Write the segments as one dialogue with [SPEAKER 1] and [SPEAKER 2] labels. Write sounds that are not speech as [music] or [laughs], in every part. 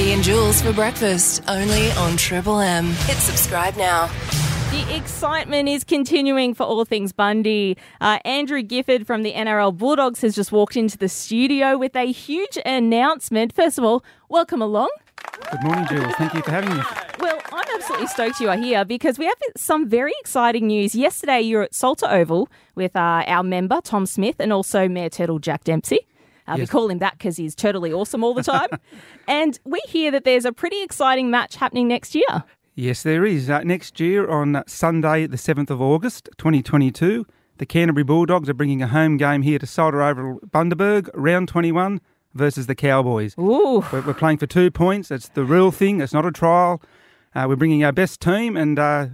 [SPEAKER 1] JB and Jules for breakfast, only on Triple M. Hit subscribe now.
[SPEAKER 2] The excitement is continuing for all things Bundy. Uh, Andrew Gifford from the NRL Bulldogs has just walked into the studio with a huge announcement. First of all, welcome along.
[SPEAKER 3] Good morning, Jules. Thank you for having me.
[SPEAKER 2] Well, I'm absolutely stoked you are here because we have some very exciting news. Yesterday, you were at Salter Oval with uh, our member, Tom Smith, and also Mayor Turtle Jack Dempsey. Uh, We
[SPEAKER 3] Yes.
[SPEAKER 2] call him that because he's totally awesome all the time. [laughs] and we hear that there's a pretty exciting match happening next year.
[SPEAKER 3] Yes, there is. Uh, next year on Sunday, the 7th of August, 2022, the Canterbury Bulldogs are bringing a home game here to Salter Oval, Bundaberg, round 21 versus the Cowboys.
[SPEAKER 2] Ooh.
[SPEAKER 3] We're, we're playing for two points. It's the real thing. It's not a trial. Uh, we're bringing our best team and uh,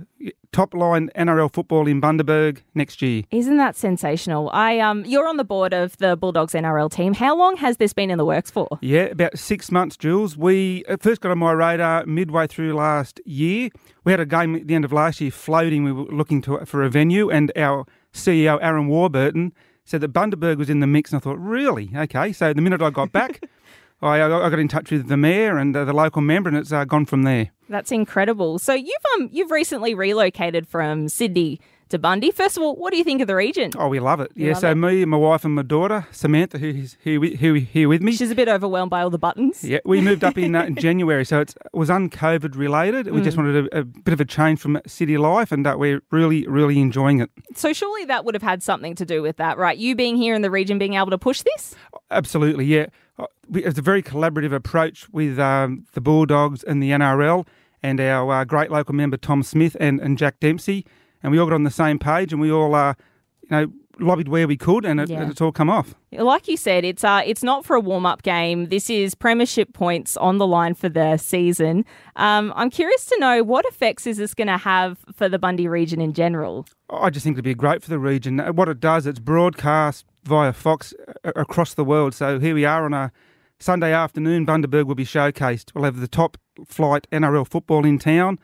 [SPEAKER 3] top line NRL football in Bundaberg next year.
[SPEAKER 2] Isn't that sensational? I um, you're on the board of the Bulldogs NRL team. How long has this been in the works for?
[SPEAKER 3] Yeah, about six months, Jules. We first got on my radar midway through last year. We had a game at the end of last year floating. We were looking to, for a venue, and our CEO, Aaron Warburton, said that Bundaberg was in the mix. And I thought, really? Okay. So the minute I got back, [laughs] I, I got in touch with the mayor and uh, the local member, and it's uh, gone from there.
[SPEAKER 2] That's incredible. So you've um you've recently relocated from Sydney to Bundy. First of all, what do you think of the region?
[SPEAKER 3] Oh, we love it. yeah,
[SPEAKER 2] love
[SPEAKER 3] so
[SPEAKER 2] it?
[SPEAKER 3] me, my wife, and my daughter, Samantha, who's here, wi- here, with me.
[SPEAKER 2] She's a bit overwhelmed by all the buttons.
[SPEAKER 3] Yeah, we moved up in, uh, [laughs] in January, so it was un-COVID related. We
[SPEAKER 2] Mm.
[SPEAKER 3] just wanted a, a bit of a change from city life, and uh, we're really, really enjoying it.
[SPEAKER 2] So surely that would have had something to do with that, right? You being here in the region, being able to push this.
[SPEAKER 3] Absolutely, yeah. Uh, we- It's a very collaborative approach with um, the Bulldogs and the NRL, and our uh, great local member Tom Smith and, and Jack Dempsey, and we all got on the same page, and we all, uh, you know, lobbied where we could, and it,
[SPEAKER 2] Yeah.
[SPEAKER 3] it's all come off.
[SPEAKER 2] Like you said, it's uh, it's not for a warm up game. This is premiership points on the line for the season. Um, I'm curious to know what effects is this going to have for the Bundy region in general.
[SPEAKER 3] I just think it'd be great for the region. Uh, What it does, it's broadcast via Fox across the world. So here we are on a Sunday afternoon. Bundaberg will be showcased. We'll have the top flight NRL football in town,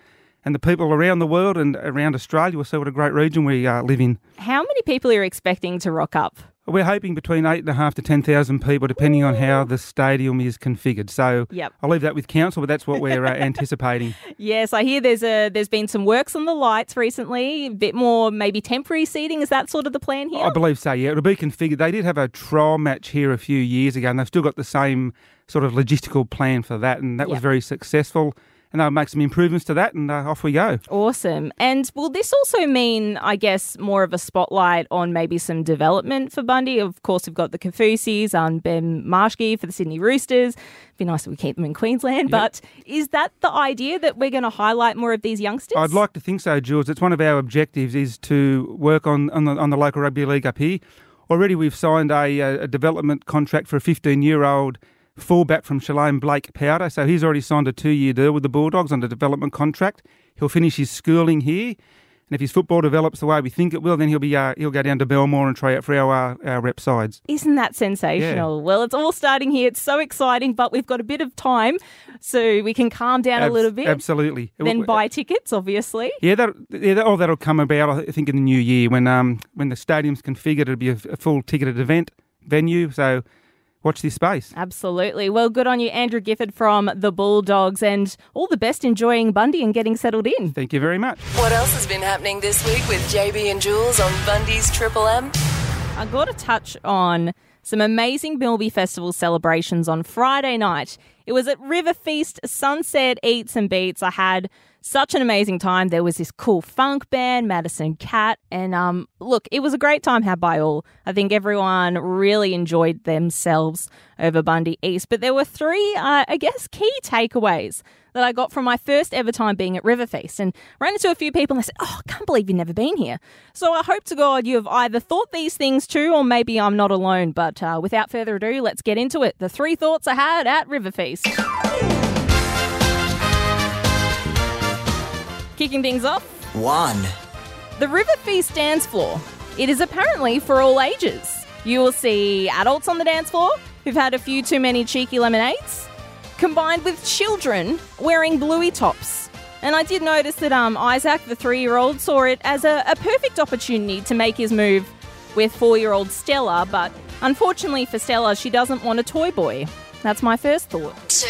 [SPEAKER 3] and the people around the world and around Australia will see what a great region we uh, live in.
[SPEAKER 2] How many people are you expecting to rock up?
[SPEAKER 3] We're hoping between eight and a half to ten thousand people, depending on how the stadium is configured. So
[SPEAKER 2] Yep.
[SPEAKER 3] I'll leave that with council, but that's what we're uh, [laughs] anticipating.
[SPEAKER 2] Yes, I hear there's a there's been some works on the lights recently. A bit more maybe temporary seating. Is that sort of the plan here?
[SPEAKER 3] I believe so, yeah. It'll be configured. They did have a trial match here a few years ago, and they've still got the same sort of logistical plan for that, and that was very successful. And they'll make some improvements to that, and uh, off we go.
[SPEAKER 2] Awesome. And will this also mean, I guess, more of a spotlight on maybe some development for Bundy? Of course, we've got the Kaufusis and Ben Marschke for the Sydney Roosters. It'd be nice if we keep them in Queensland. But is that the idea that we're going to highlight more of these youngsters?
[SPEAKER 3] I'd like to think so, Jules. It's one of our objectives is to work on on the, on the local rugby league up here. Already, we've signed a, a development contract for a 15 year old fullback from Shalom, Blake Powder. So he's already signed a two year deal with the Bulldogs under development contract. He'll finish his schooling here. And if his football develops the way we think it will, then he'll be uh, he'll go down to Belmore and try out for our our rep sides.
[SPEAKER 2] Isn't that sensational? Well, it's all starting here. It's so exciting, but we've got a bit of time so we can calm down a little bit.
[SPEAKER 3] Absolutely.
[SPEAKER 2] Then buy tickets, obviously.
[SPEAKER 3] Yeah, that, yeah, that, oh, that'll come about. I think in the new year when um when the stadium's configured, it'll be a, a full ticketed event venue. So watch this space.
[SPEAKER 2] Absolutely. Well, good on you, Andrew Gifford from the Bulldogs, and all the best enjoying Bundy and getting settled in.
[SPEAKER 3] Thank you very much.
[SPEAKER 1] What else has been happening this week with JB and Jules on Bundy's Triple M?
[SPEAKER 2] I got to touch on some amazing Milbi Festival celebrations on Friday night. It was at River Feast, Sunset Eats and Beats. I had such an amazing time. There was this cool funk band, Madison Cat, and um, look, it was a great time had by all. I think everyone really enjoyed themselves over Bundy East. But there were three, uh, I guess, key takeaways that I got from my first ever time being at River Feast. And ran into a few people and they said, Oh, I can't believe you've never been here. So I hope to God you have either thought these things too, or maybe I'm not alone. But uh, without further ado, let's get into it. The three thoughts I had at River Kicking things off,
[SPEAKER 4] One.
[SPEAKER 2] the River Feast dance floor. It is apparently for all ages. You will see adults on the dance floor who've had a few too many cheeky lemonades, combined with children wearing bluey tops. And I did notice that um, Isaac, the three year old, saw it as a, a perfect opportunity to make his move with four year old Stella, but unfortunately for Stella, she doesn't want a toy boy. That's my first thought.
[SPEAKER 5] Two.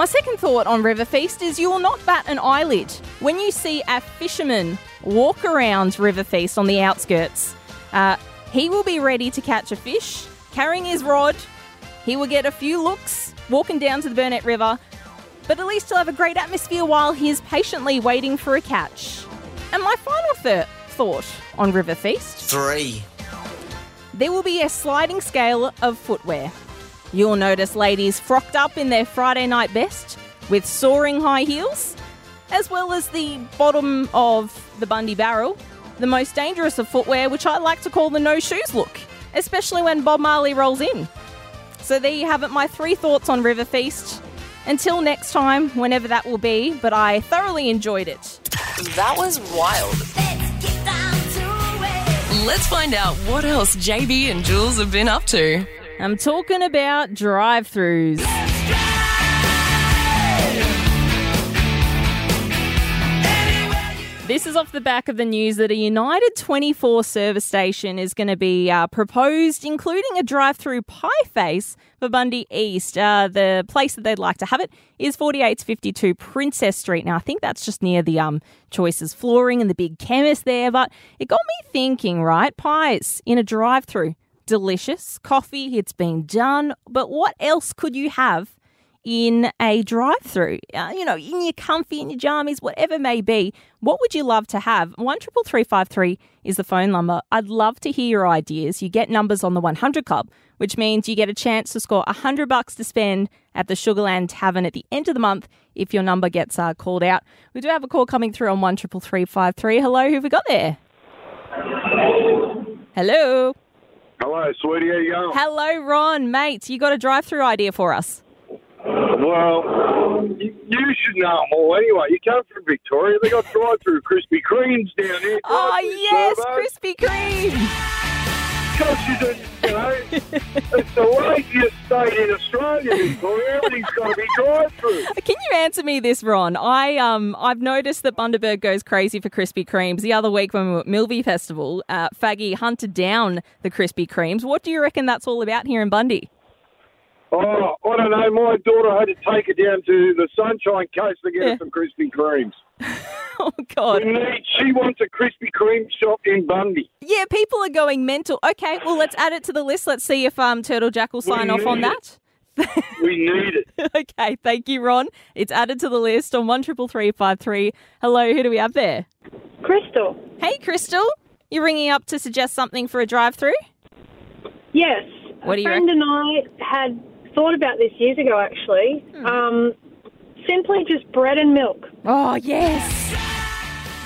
[SPEAKER 2] My second thought on River Feast is you will not bat an eyelid when you see a fisherman walk around River Feast on the outskirts. Uh, he will be ready to catch a fish, carrying his rod. He will get a few looks walking down to the Burnett River, but at least he'll have a great atmosphere while he is patiently waiting for a catch. And my final th- thought on River Feast
[SPEAKER 4] Three.
[SPEAKER 2] there will be a sliding scale of footwear. You'll notice ladies frocked up in their Friday night best with soaring high heels, as well as the bottom of the Bundy barrel, the most dangerous of footwear, which I like to call the no shoes look, especially when Bob Marley rolls in. So there you have it, my three thoughts on River Feast. Until next time, whenever that will be, but I thoroughly enjoyed it.
[SPEAKER 1] That was wild. Let's find out what else JB and Jules have been up to.
[SPEAKER 2] I'm talking about drive throughs. This is off the back of the news that a United 24 service station is going to be uh, proposed, including a drive through pie face for Bundy East. Uh, the place that they'd like to have it is 4852 Princess Street. Now, I think that's just near the um, Choices Flooring and the big chemist there, but it got me thinking, right? Pies in a drive through. Delicious. Coffee, it's been done. But what else could you have in a drive through, uh, you know, in your comfy, in your jammies, whatever may be, what would you love to have? One triple three five three is the phone number. I'd love to hear your ideas. You get numbers on the 100 Club, which means you get a chance to score 100 bucks to spend at the Sugarland Tavern at the end of the month if your number gets uh, called out. We do have a call coming through on one triple three five three. Hello, who have we got there? Hello.
[SPEAKER 5] Hello, sweetie. How you going?
[SPEAKER 2] Hello, Ron, mate. You got a drive through idea for us?
[SPEAKER 5] Well, you, you should know them all anyway. You come from Victoria. They got drive-through Krispy Kremes down there.
[SPEAKER 2] Oh, yes. Krispy Kreme.
[SPEAKER 5] Because you just, you know, it's the laziest state in Australia, Victoria. Everything's got to be drive-through.
[SPEAKER 2] Can you answer me this, Ron? I um I've noticed that Bundaberg goes crazy for Krispy Kremes. The other week when we were at Milbi Festival, uh, Faggy hunted down the Krispy Kremes. What do you reckon that's all about here in Bundy?
[SPEAKER 5] Oh, I don't know. My daughter had to take her down to the Sunshine Coast to get
[SPEAKER 2] Yeah.
[SPEAKER 5] her some Krispy Kremes. [laughs]
[SPEAKER 2] Oh God.
[SPEAKER 5] We need, she wants a Krispy Kreme shop in Bundy.
[SPEAKER 2] Yeah, people are going mental. Okay, well let's add it to the list. Let's see if um Turtle Jack will sign off on
[SPEAKER 5] need
[SPEAKER 2] that.
[SPEAKER 5] We need it. [laughs]
[SPEAKER 2] okay, thank you, Ron. It's added to the list on one triple three five three. Hello, who do we have there?
[SPEAKER 6] Crystal.
[SPEAKER 2] Hey, Crystal. You're ringing up to suggest something for a drive-through?
[SPEAKER 6] Yes.
[SPEAKER 2] What do
[SPEAKER 6] a
[SPEAKER 2] you
[SPEAKER 6] friend and I had thought about this years ago, actually.
[SPEAKER 2] Hmm.
[SPEAKER 6] Um, simply just bread and milk.
[SPEAKER 2] Oh, yes.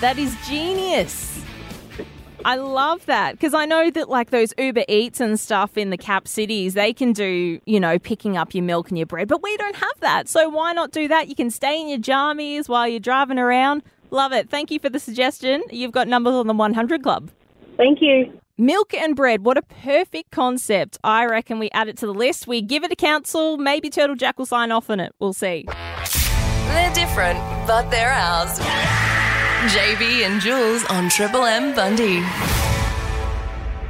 [SPEAKER 2] That is genius. I love that because I know that like those Uber Eats and stuff in the cap cities, they can do, you know, picking up your milk and your bread, but we don't have that. So why not do that? You can stay in your jammies while you're driving around. Love it. Thank you for the suggestion. You've got numbers on the 100 Club.
[SPEAKER 6] Thank you.
[SPEAKER 2] Milk and bread, what a perfect concept. I reckon we add it to the list. We give it a council. Maybe Turtle Jack will sign off on it. We'll see.
[SPEAKER 1] They're different, but they're ours. JB and Jules on Triple M Bundy.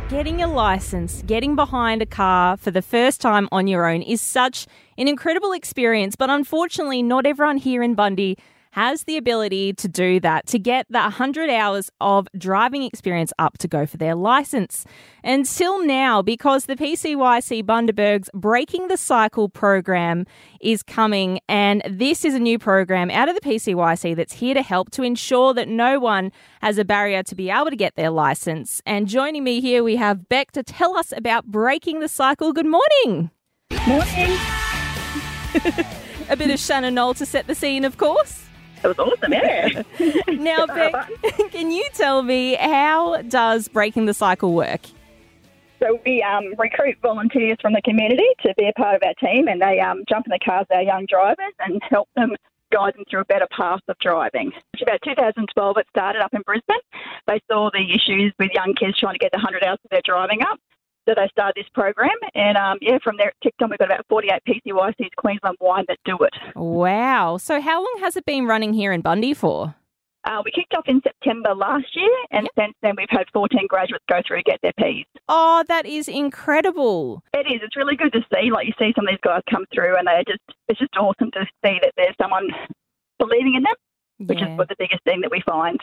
[SPEAKER 2] Getting a license, getting behind a car for the first time on your own is such an incredible experience, but unfortunately, not everyone here in Bundy has the ability to do that, to get the 100 hours of driving experience up to go for their license. Until now, because the PCYC Bundaberg's Breaking the Cycle program is coming, and this is a new program out of the PCYC that's here to help to ensure that no one has a barrier to be able to get their license. And joining me here, we have Beck to tell us about Breaking the Cycle. Good morning.
[SPEAKER 7] Morning. [laughs]
[SPEAKER 2] A bit of Shannon Noll to set the scene, of course.
[SPEAKER 7] It was awesome, yeah. [laughs]
[SPEAKER 2] Now, [laughs] Beck, [laughs] can you tell me how does Breaking the Cycle work?
[SPEAKER 7] so we um, recruit volunteers from the community to be a part of our team, and they um, jump in the cars of our young drivers and help them guide them through a better path of driving. About 2012 it started up in Brisbane. They saw the issues with young kids trying to get the 100 hours of their driving up. So they started this program, and um, yeah, from there it kicked on. We've got about 48 PCYCs Queensland wide that do it.
[SPEAKER 2] Wow. So, how long has it been running here in Bundy for?
[SPEAKER 7] Uh, we kicked off in September last year, and since then we've had 14 graduates go through and get their Ps.
[SPEAKER 2] Oh, that is incredible.
[SPEAKER 7] It is. It's really good to see. Like you see some of these guys come through, and they're just. It's just awesome to see that there's someone believing in them, which
[SPEAKER 2] Yeah.
[SPEAKER 7] is what the biggest thing that we find.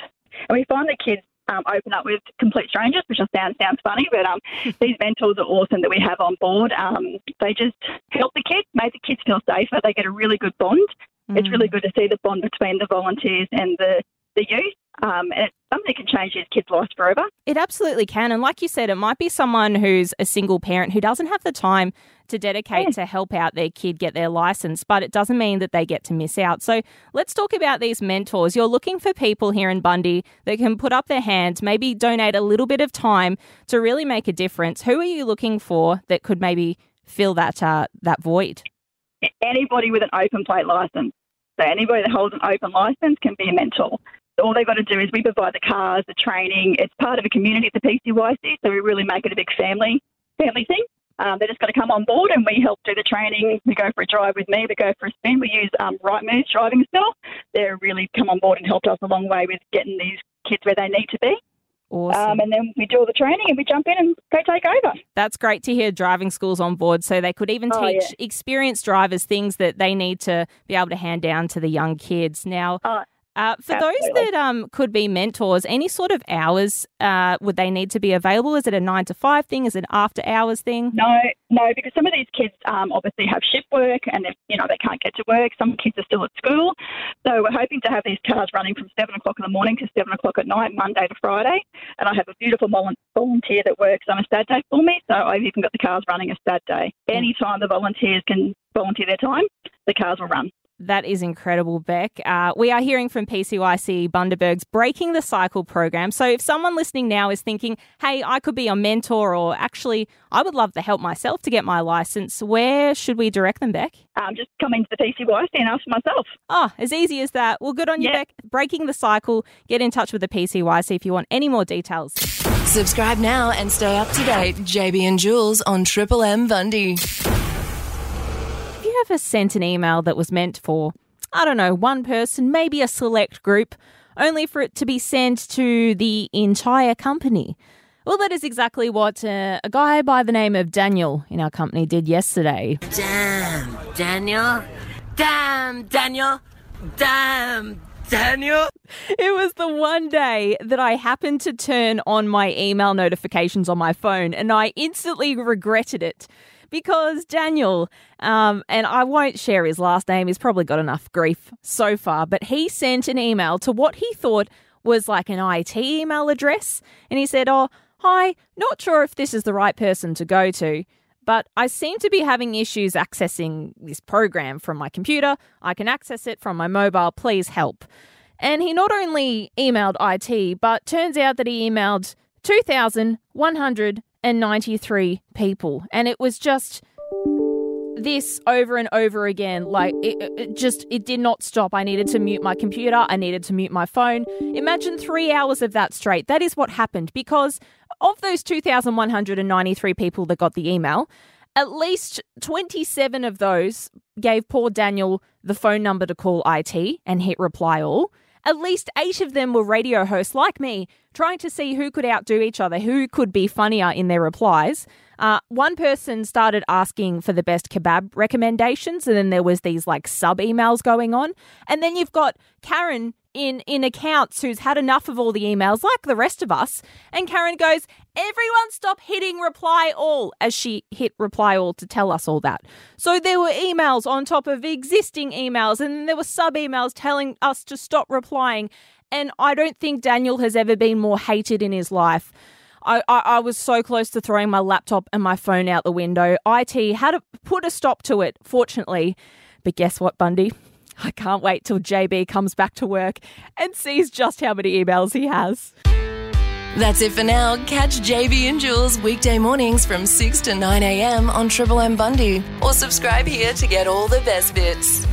[SPEAKER 7] And we find that kids um, open up with complete strangers, which sounds sounds funny, but um, [laughs] these mentors are awesome that we have on board. Um, they just help the kids, make the kids feel safer. They get a really good bond. It's really good to see the bond between the volunteers and the the youth. Um, and it's something that can change these kids' lives forever.
[SPEAKER 2] It absolutely can. And like you said, it might be someone who's a single parent who doesn't have the time to dedicate
[SPEAKER 7] Yeah.
[SPEAKER 2] to help out their kid get their license, but it doesn't mean that they get to miss out. So let's talk about these mentors. You're looking for people here in Bundy that can put up their hands, maybe donate a little bit of time to really make a difference. Who are you looking for that could maybe fill that uh, that void?
[SPEAKER 7] Anybody with an open plate license. So anybody that holds an open license can be a mentor. All they've got to do is we provide the cars, the training. It's part of a community at the PCYC, so we really make it a big family family thing. Um, they just got to come on board, and we help do the training. We go for a drive with me. We go for a spin. We use um, Right Moves driving still. They're really come on board and helped us a long way with getting these kids where they need to be.
[SPEAKER 2] Awesome.
[SPEAKER 7] Um, and then we do all the training, and we jump in and go take over.
[SPEAKER 2] That's great to hear driving schools on board so they could even
[SPEAKER 7] Oh,
[SPEAKER 2] teach
[SPEAKER 7] yeah.
[SPEAKER 2] experienced drivers things that they need to be able to hand down to the young kids. Now,
[SPEAKER 7] Oh,
[SPEAKER 2] uh, for those that um, could be mentors, any sort of hours uh, would they need to be available? Is it a nine to five thing? Is it an after hours thing?
[SPEAKER 7] No, no, because some of these kids um, obviously have shift work and they, you know they can't get to work. Some kids are still at school, so we're hoping to have these cars running from seven o'clock in the morning to seven o'clock at night, Monday to Friday. And I have a beautiful volunteer that works on a Sad day for me, so I've even got the cars running a Saturday. Anytime the volunteers can volunteer their time, the cars will run.
[SPEAKER 2] That is incredible, Beck. Uh, we are hearing from PCYC Bundaberg's Breaking the Cycle program. So if someone listening now is thinking, hey, I could be a mentor, or actually, I would love to help myself to get my license, where should we direct them, Beck?
[SPEAKER 7] Um, just come into the PCYC and ask for myself.
[SPEAKER 2] Oh, as easy as that. Well, good on you, Beck. Breaking the cycle. Get in touch with the PCYC if you want any more details.
[SPEAKER 1] Subscribe now and stay up to date. JB and Jules on Triple M Bundy.
[SPEAKER 2] Ever sent an email that was meant for, I don't know, one person, maybe a select group, only for it to be sent to the entire company? Well, that is exactly what uh, a guy by the name of Daniel in our company did yesterday.
[SPEAKER 4] Damn, Daniel. Damn, Daniel. Damn, Daniel.
[SPEAKER 2] It was the one day that I happened to turn on my email notifications on my phone and I instantly regretted it because Daniel, um, and I won't share his last name, he's probably got enough grief so far, but he sent an email to what he thought was like an IT email address. And he said, Oh, hi, not sure if this is the right person to go to. But I seem to be having issues accessing this program from my computer. I can access it from my mobile. Please help. And he not only emailed IT, but turns out that he emailed 2,193 people. And it was just this over and over again. Like, it- it just, it did not stop. I needed to mute my computer. I needed to mute my phone. Imagine three hours of that straight. That is what happened because of those 2,193 people that got the email, at least 27 of those gave poor Daniel the phone number to call IT and hit reply all. At least eight of them were radio hosts like me, trying to see who could outdo each other, who could be funnier in their replies. Uh, one person started asking for the best kebab recommendations, and then there was these like sub emails going on. And then you've got Karen in in accounts who's had enough of all the emails, like the rest of us. And Karen goes, "Everyone, stop hitting reply all!" As she hit reply all to tell us all that. So there were emails on top of existing emails, and there were sub emails telling us to stop replying. And I don't think Daniel has ever been more hated in his life. I, I, I was so close to throwing my laptop and my phone out the window. IT had to put a stop to it, fortunately. But guess what, Bundy? I can't wait till JB comes back to work and sees just how many emails he has.
[SPEAKER 1] That's it for now. Catch JB and Jules weekday mornings from 6 to 9 a.m. on Triple M Bundy or subscribe here to get all the best bits.